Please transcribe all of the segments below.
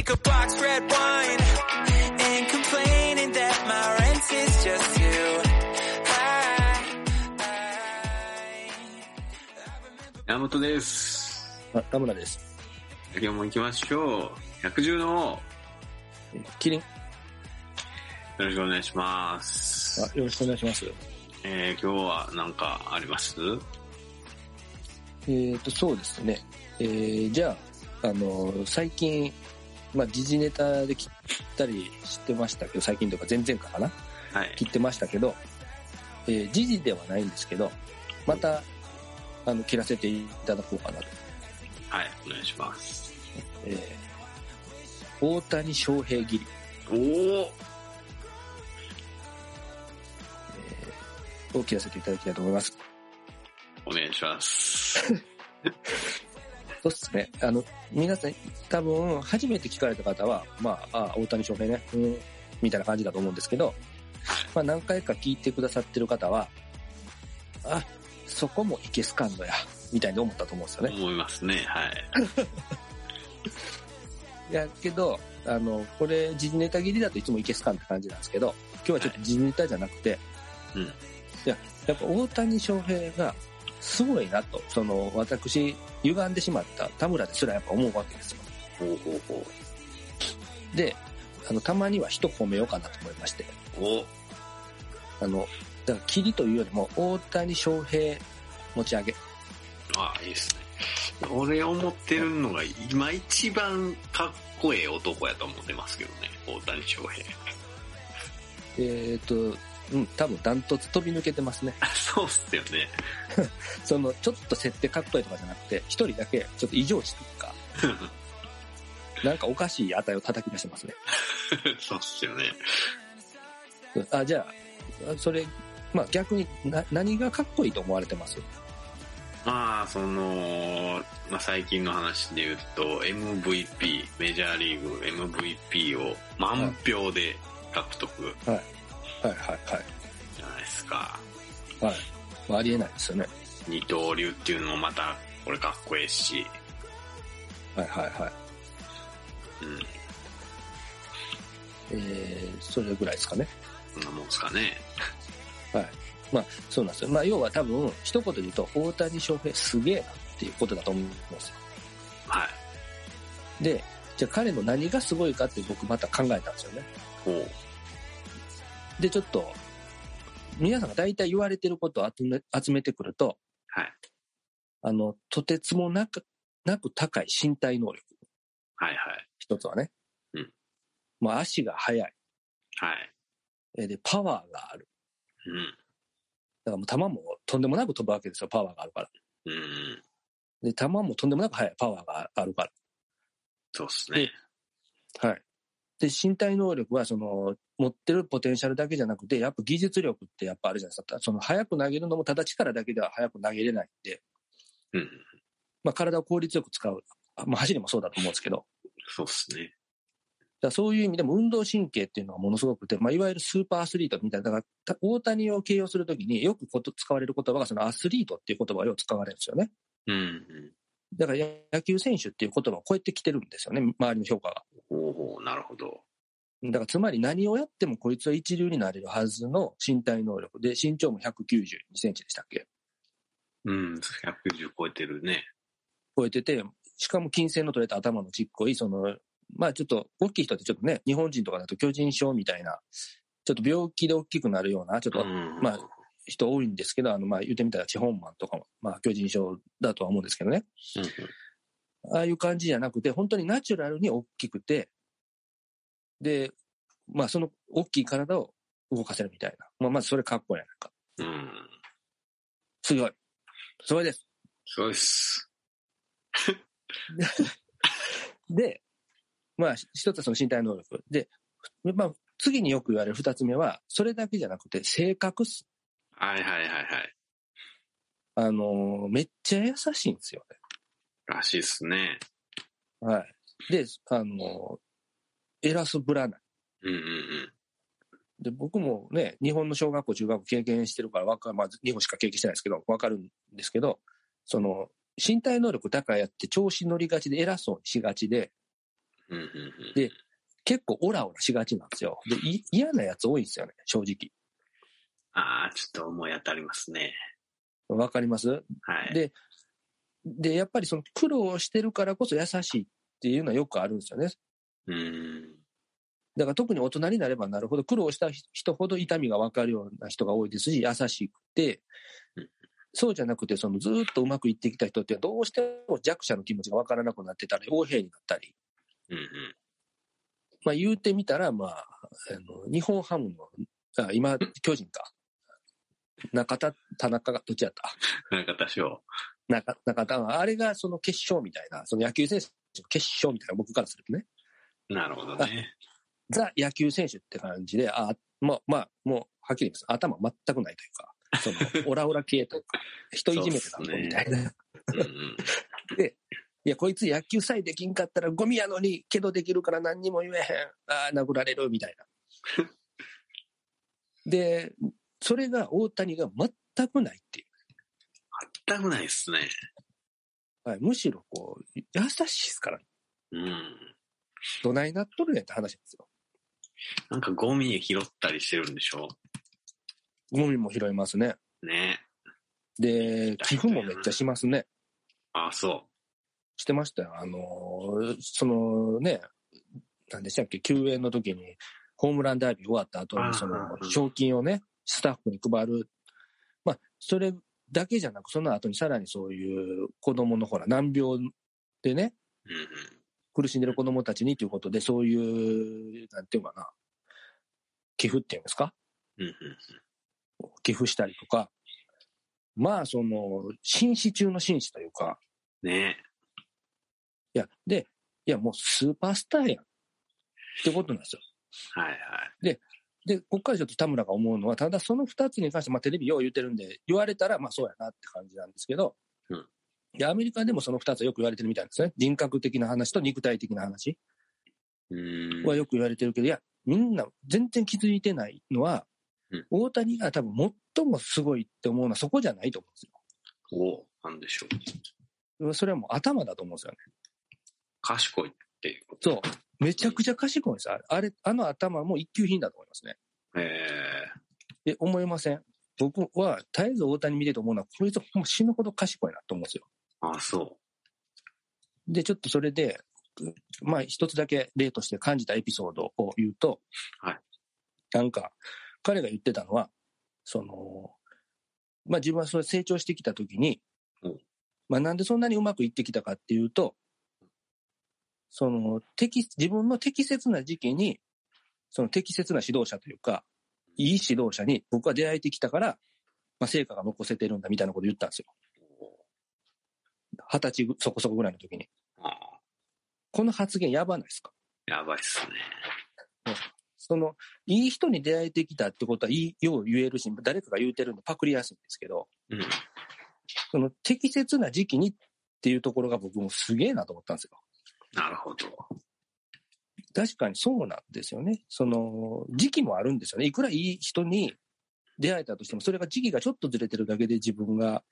pick a box red wine and complaining that my rent is just you. I, 山本です。あ、田村です。今日も行きましょう。百獣のえーキリン。よろしくお願いします。あ、よろしくお願いします。えー、今日は何かあります？えっ、と、そうですね。えー、じゃあ、あの、最近、まあ、時事ネタで切ったりしてましたけど、最近とか前々回かな？はい。切ってましたけど、えー、時事ではないんですけど、また、あの、切らせていただこうかなと。はい、お願いします。えー、大谷翔平切り、おーを切らせていただきたいと思います。お願いします。そうっすね。あの、皆さん、多分、初めて聞かれた方は、まあ、あ大谷翔平ね、うん、みたいな感じだと思うんですけど、まあ、何回か聞いてくださってる方は、あ、そこもいけすかんのや、みたいに思ったと思うんですよね。思いますね、はい。い や、けど、あの、これ、時事ネタ切りだといつもいけすかんって感じなんですけど、今日はちょっと時事ネタじゃなくて、うん。いや、やっぱ大谷翔平が、すごいなと、その、私、歪んでしまった田村ですらやっぱ思うわけですよ。ほうほうほで、あの、たまには人褒めようかなと思いまして、う。おあの、だから、霧というよりも、大谷翔平持ち上げ。あいいですね。俺思ってるのが、今一番かっこええ男やと思ってますけどね、大谷翔平。えっ、と、うん、多分ダントツ飛び抜けてますね。そうっすよね。その、ちょっと設定かっこいいとかじゃなくて、一人だけ、ちょっと異常値というか、なんかおかしい値を叩き出してますね。そうっすよね。あ、じゃあ、それ、まあ逆にな、何がかっこいいと思われてます？まあ、その、まあ、最近の話で言うと、MVP、メジャーリーグ MVP を満票で獲得はいはいはい。じゃないですか。はい。まあ、ありえないですよね。二刀流っていうのもまた、これかっこいいし、はいはいはい。うん、えー、それぐらいですかね。そんなもんですかね。はい。まあ、そうなんですよ。まあ、要は多分、一言で言うと、大谷翔平すげえなっていうことだと思うんですよ。はい。で、じゃあ彼の何がすごいかって僕また考えたんですよね。おうで、ちょっと、皆さんが大体言われてることを集め集めてくると、はい。あの、とてつもなく、なく高い身体能力。はいはい。一つはね。うん。まあ、足が速い。はい。えーで、パワーがある。うん。だからもう球もとんでもなく飛ぶわけですよ、パワーがあるから。うん。で、球もとんでもなく速いパワーがあるかそうっすね。ら。はい。で、身体能力は、その、持ってるポテンシャルだけじゃなくて、やっぱ技術力ってやっぱあるじゃないですか。その、速く投げるのもただ力だけでは速く投げれないんで、うん。まあ、体を効率よく使う。あまあ、走りもそうだと思うんですけど、そうっすね。だそういう意味でも運動神経っていうのがものすごくて、まあ、いわゆるスーパーアスリートみたいな、だからた大谷を形容するときによくこと使われる言葉がそのアスリートっていう言葉をよく使われるんですよね。うん。うん。だから野球選手っていう言葉を超えてきてるんですよね、周りの評価が。おおなるほど。だからつまり何をやってもこいつは一流になれるはずの身体能力で、身長も192センチでしたっけ？うん。110超えてるね。超えてて、しかも金星の取れた頭のちっこい、その、まあちょっと大きい人ってちょっとね、日本人とかだと巨人症みたいな、ちょっと病気で大きくなるような、ちょっとうん。まあ人多いんですけど、あの、まあ言ってみたら地本マンとかも、まあ巨人症だとは思うんですけどね。うん。ああいう感じじゃなくて、本当にナチュラルに大きくて、で、まあその大きい体を動かせるみたいな。まあまずそれかっこいいやないか。うん。すごい。すごいです。すごいっす。で、まあ一つはその身体能力。で、まあ次によく言われる二つ目は、それだけじゃなくて性格っす。はいはいはいはい。あのーめっちゃ優しいんですよらしいっすね。ね。はい。で、あのー偉すぶらない。うんうんで、僕もね、日本の小学校、中学校経験してるからわかる、まあ、日本しか経験してないですけど、わかるんですけど、その、身体能力高いやって調子乗りがちで偉そうにしがちで、うんうんうん。で結構オラオラしがちなんですよ。で、い嫌なやつ多いんですよね、正直。ああ、ちょっと思い当たりますね。わかります？はい。で、で、やっぱりその苦労してるからこそ優しいっていうのはよくあるんですよね。うん。だから特に大人になればなるほど苦労した人ほど痛みが分かるような人が多いですし、優しくてうん、そうじゃなくて、そのずーっとうまくいってきた人ってどうしても弱者の気持ちが分からなくなってたり、横兵になったり、うんうん。まあ言うてみたら、まあ、あの日本ハムの、あ今、巨人か。中田、田中が、どっちやった？中田翔。中中田は、あれがその決勝みたいな、その野球選手の決勝みたいな、僕からするとね。なるほどね。ザ野球選手って感じで、あまあ、まあ、もう、はっきり言います。頭全くないというか、その、オラオラ系というか、人いじめてたのみたいな。うんうん。いや、こいつ野球さえできんかったらゴミやのに、けどできるから何にも言えへん。ああ、殴られる、みたいな。で、それが大谷が全くないってい全くないっすね。う。はい、むしろこう、優しいですから、うん。どないなっとるねんって話ですよ。なんかゴミ拾ったりしてるんでしょ？ゴミも拾いますね。ね。で、寄付もめっちゃしますね。ああ、そしてましたよ。あのーそのね、なんでしたっけ、救援の時に、ホームランダービー終わった後に、その賞金をね、スタッフに配る。まあ、それだけじゃなく、その後にさらにそういう子供のほら、難病でね、う。うんうん。苦しんでる子供たちにということで、そういう、なんていうかな、寄付っていうんですか？うんうん寄付したりとか、まあ、その、紳士中の紳士というか、うん。ね。いや、で、いや、もうスーパースターやん。ってことなんですよ。はいはい。で、ここからちょっと田村が思うのは、ただその二つに関して、まあテレビよう言ってるんで、言われたら、まあそうやなって感じなんですけど、うんで、アメリカでもその二つはよく言われてるみたいですね。人格的な話と肉体的な話うん。はよく言われてるけど、いや、みんな全然気づいてないのは、うん大谷が多分最もすごいって思うのはそこじゃないと思うんですおなんでしょう。よ。それはもう頭だと思うんですよね。賢いっていうこと。そう。めちゃくちゃ賢いんですよ。あれ、あの頭も一級品だと思いますね。ええ、思いません？僕は絶えず大谷見てて思うのは、こいつほんま死ぬほど賢いなと思うんですよ。ー、ああ、そで、ちょっとそれで、うまあ一つだけ例として感じたエピソードを言うと、はい。なんか、彼が言ってたのは、その、まあ自分はそれ成長してきたときにうん、まあなんでそんなにうまくいってきたかっていうと、その、適、自分の適切な時期に、その適切な指導者というか、いい指導者に僕は出会えてきたから、まあ成果が残せてるんだみたいなこと言ったんですよ。二十歳ぐそこそこぐらいの時に。この発言やばないですか？やばいっすね。その、いい人に出会えてきたってことはいい、よう言えるし、誰かが言うてるんでパクりやすいんですけど、うん。その適切な時期にっていうところが僕もすげえなと思ったんですよ。なるほど。確かにそうなんですよね。その、時期もあるんですよね。いくらいい人に出会えたとしても、それが時期がちょっとずれてるだけで自分が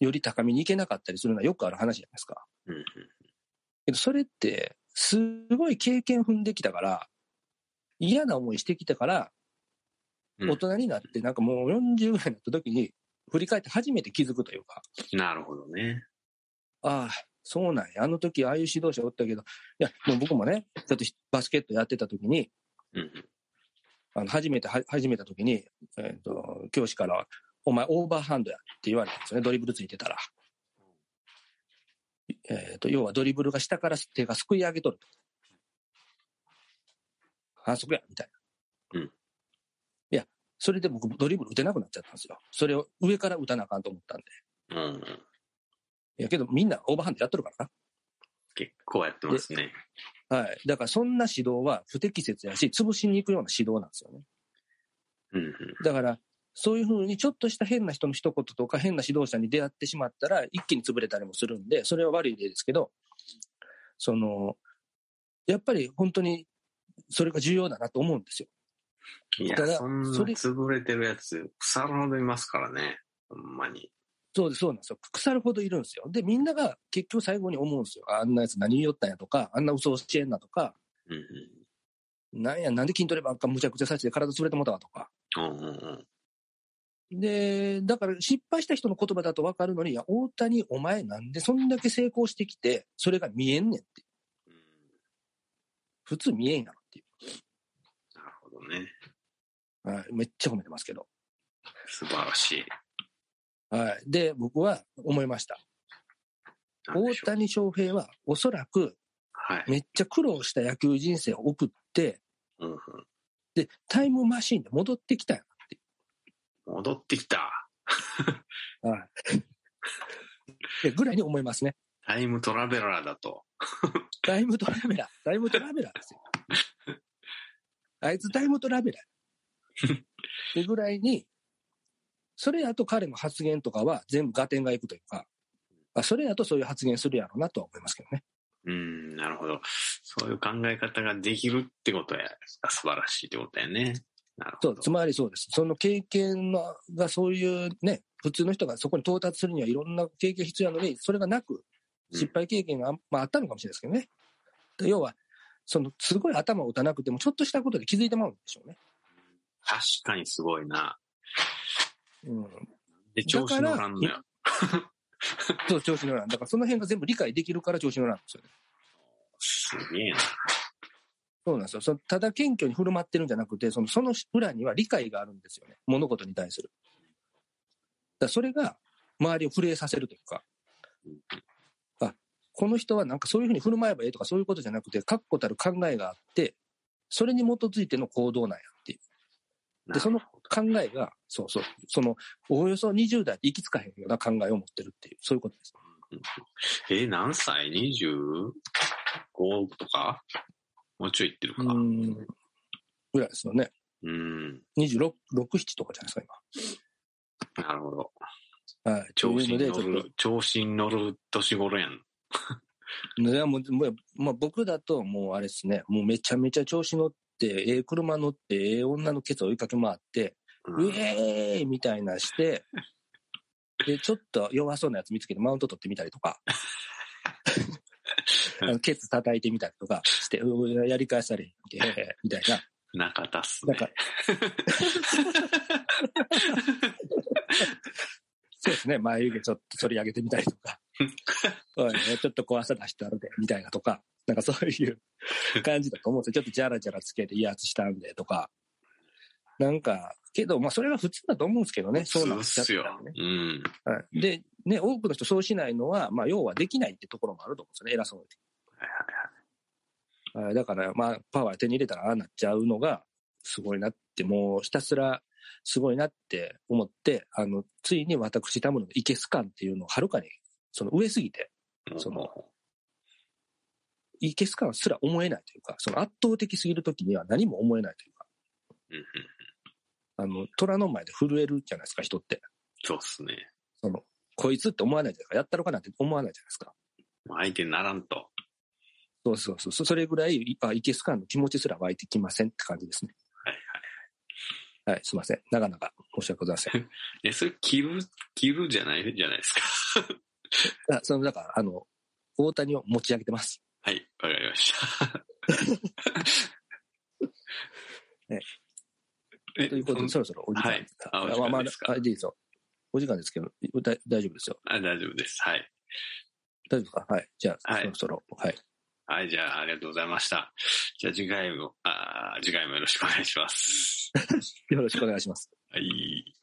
より高みに行けなかったりするのはよくある話じゃないですか。けどそれって、すごい経験踏んできたから、嫌な思いしてきたから、うん大人になって、なんかもう40ぐらいになった時に、振り返って初めて気づくというか、なるほどね。ああ、そうなんや。あの時、ああいう指導者おったけど、いや、もう僕もね、ちょっとバスケットやってた時に、うんうん。あの、初めて、は始めた時に、えっ、と、教師から、お前オーバーハンドやって言われたんですよね。ドリブルついてたら。えっ、と、要はドリブルが下から手がすくい上げとると。反則や、みたいな。うん。いや、それで僕ドリブル打てなくなっちゃったんですよ。それを上から打たなあかんと思ったんで。うんうん。いや、けどみんなオーバーハンドやっとるから結構やってますね。な。はい。だからそんな指導は不適切やし、潰しに行くような指導なんですよね。うんうん。だから、そういうふうにちょっとした変な人の一言とか変な指導者に出会ってしまったら一気に潰れたりもするんで、それは悪い例ですけど、その、やっぱり本当にそれが重要だなと思うんですよ。いやそんな潰れてるやつ、腐るほどいますからね。ほんまに。そうです、そうなんですよ。腐るほどいるんですよ。で、みんなが結局最後に思うんですよ。あんなやつ何言いよったんやとか、あんな嘘を教えんなとか、うんうん。なんや、なんで筋トレばっかむちゃくちゃさせて体潰れてもうたわとか。うんうんうん。で、だから失敗した人の言葉だと分かるのに、いや、大谷、お前なんでそんだけ成功してきて、それが見えんねんって。うん普通見えんやろっていなるほどね。う。はい、めっちゃ褒めてますけど。素晴らしい。はい。で、僕は思いました。大谷翔平はおそらくはい。めっちゃ苦労した野球人生を送って、うんうんで、タイムマシーンで戻ってきたよ戻ってきた。な。はい。でぐらいに思いますね。タイムトラベラーだと。タイムトラベラー。タイムトラベラーですよ。あいつタイムトラベラー。ってぐらいに、それやと彼の発言とかは全部合点がいくというか、あそれやとそういう発言するやろうなとは思いますけどね。うん、なるほど。そういう考え方ができるってことや、素晴らしいってことやね。そう、つまりそうです。その経験のがそういうね、普通の人がそこに到達するにはいろんな経験必要なのに、それがなく、うん失敗経験があ,、まあ、あったのかもしれないですけどね。で要は、その、すごい頭を打たなくても、ちょっとしたことで気づいてまうんでしょうね。確かにすごいな。うん。で、調子乗らんのよ。そう、調子乗らん。だからその辺が全部理解できるから調子乗らんですよね。すげえな。そうなんですよ。そただ謙虚に振る舞ってるんじゃなくて、そのその裏には理解があるんですよね。物事に対する。だそれが周りを震えさせるというか、あ、この人はなんかそういうふうに振る舞えばいいとかそういうことじゃなくて、確固たる考えがあって、それに基づいての行動なんやっていう。で、その考えが、そうそう、その、おおよそ20代で行き着かへんような考えを持ってるっていう、そういうことです。え何歳 ?25 とか？もうちょいいってるか。ぐらいですよね。うん。26、6、7とかじゃないですか、なるほど。今。はい。調子に乗る、調子に乗る年頃やん。い やもうもうまあ、僕だともうあれですね、もうめちゃめちゃ調子乗って、ええ車乗って、ええ女のケツ追いかけ回って、ううんえーいみたいなして、で、ちょっと弱そうなやつ見つけてマウント取ってみたりとか、ケツ叩いてみたりとかして、うやり返されへんけ、みたいな。中田っすねなんか。、そうですね、眉毛ちょっと反り上げてみたりとか、ちょっと怖さ出してあるで、みたいなとか、なんかそういう感じだと思うんですよ。ちょっとジャラジャラつけて威圧したんでとか。なんか、けど、まあそれが普通だと思うんですけどね、そうなんっすよらね。。うん。はい。で、ね、多くの人そうしないのは、まあ要はできないってところもあると思うんですよね、偉そうに。はいはいだから、まあ、パワー手に入れたらああなっちゃうのが、すごいなって、もうひたすらすごいなって思って、あの、ついに私、タムのイケス感っていうのをはるかに、その上すぎて、そのイケス感すら思えないというか、その圧倒的すぎるときには何も思えないというか。あの、虎の前で震えるじゃないですか、人って。そうっすね。その、こいつって思わないじゃないですか。やったろかなって思わないじゃないですか。相手にならんと。そうそうそう。そそれぐらい、あ、イケス感の気持ちすら湧いてきませんって感じですね。はいはい。はい、すいません。なかなか申し訳ございません。え、それ切る、切るじゃないじゃないですか？あその、だから、あの、大谷を持ち上げてます。はい、わかりました。ね えということで、そろそろお時間はいあお時間まあまあですか？あ、いいですよ。お時間ですけど、だ大丈夫ですよ。あ大丈夫です。はい。大丈夫ですか？はい。じゃあ、はいそろそろ、はい。はい、じゃあ、ありがとうございました。じゃあ、次回も、あー次回もよろしくお願いします。よろしくお願いします。はい。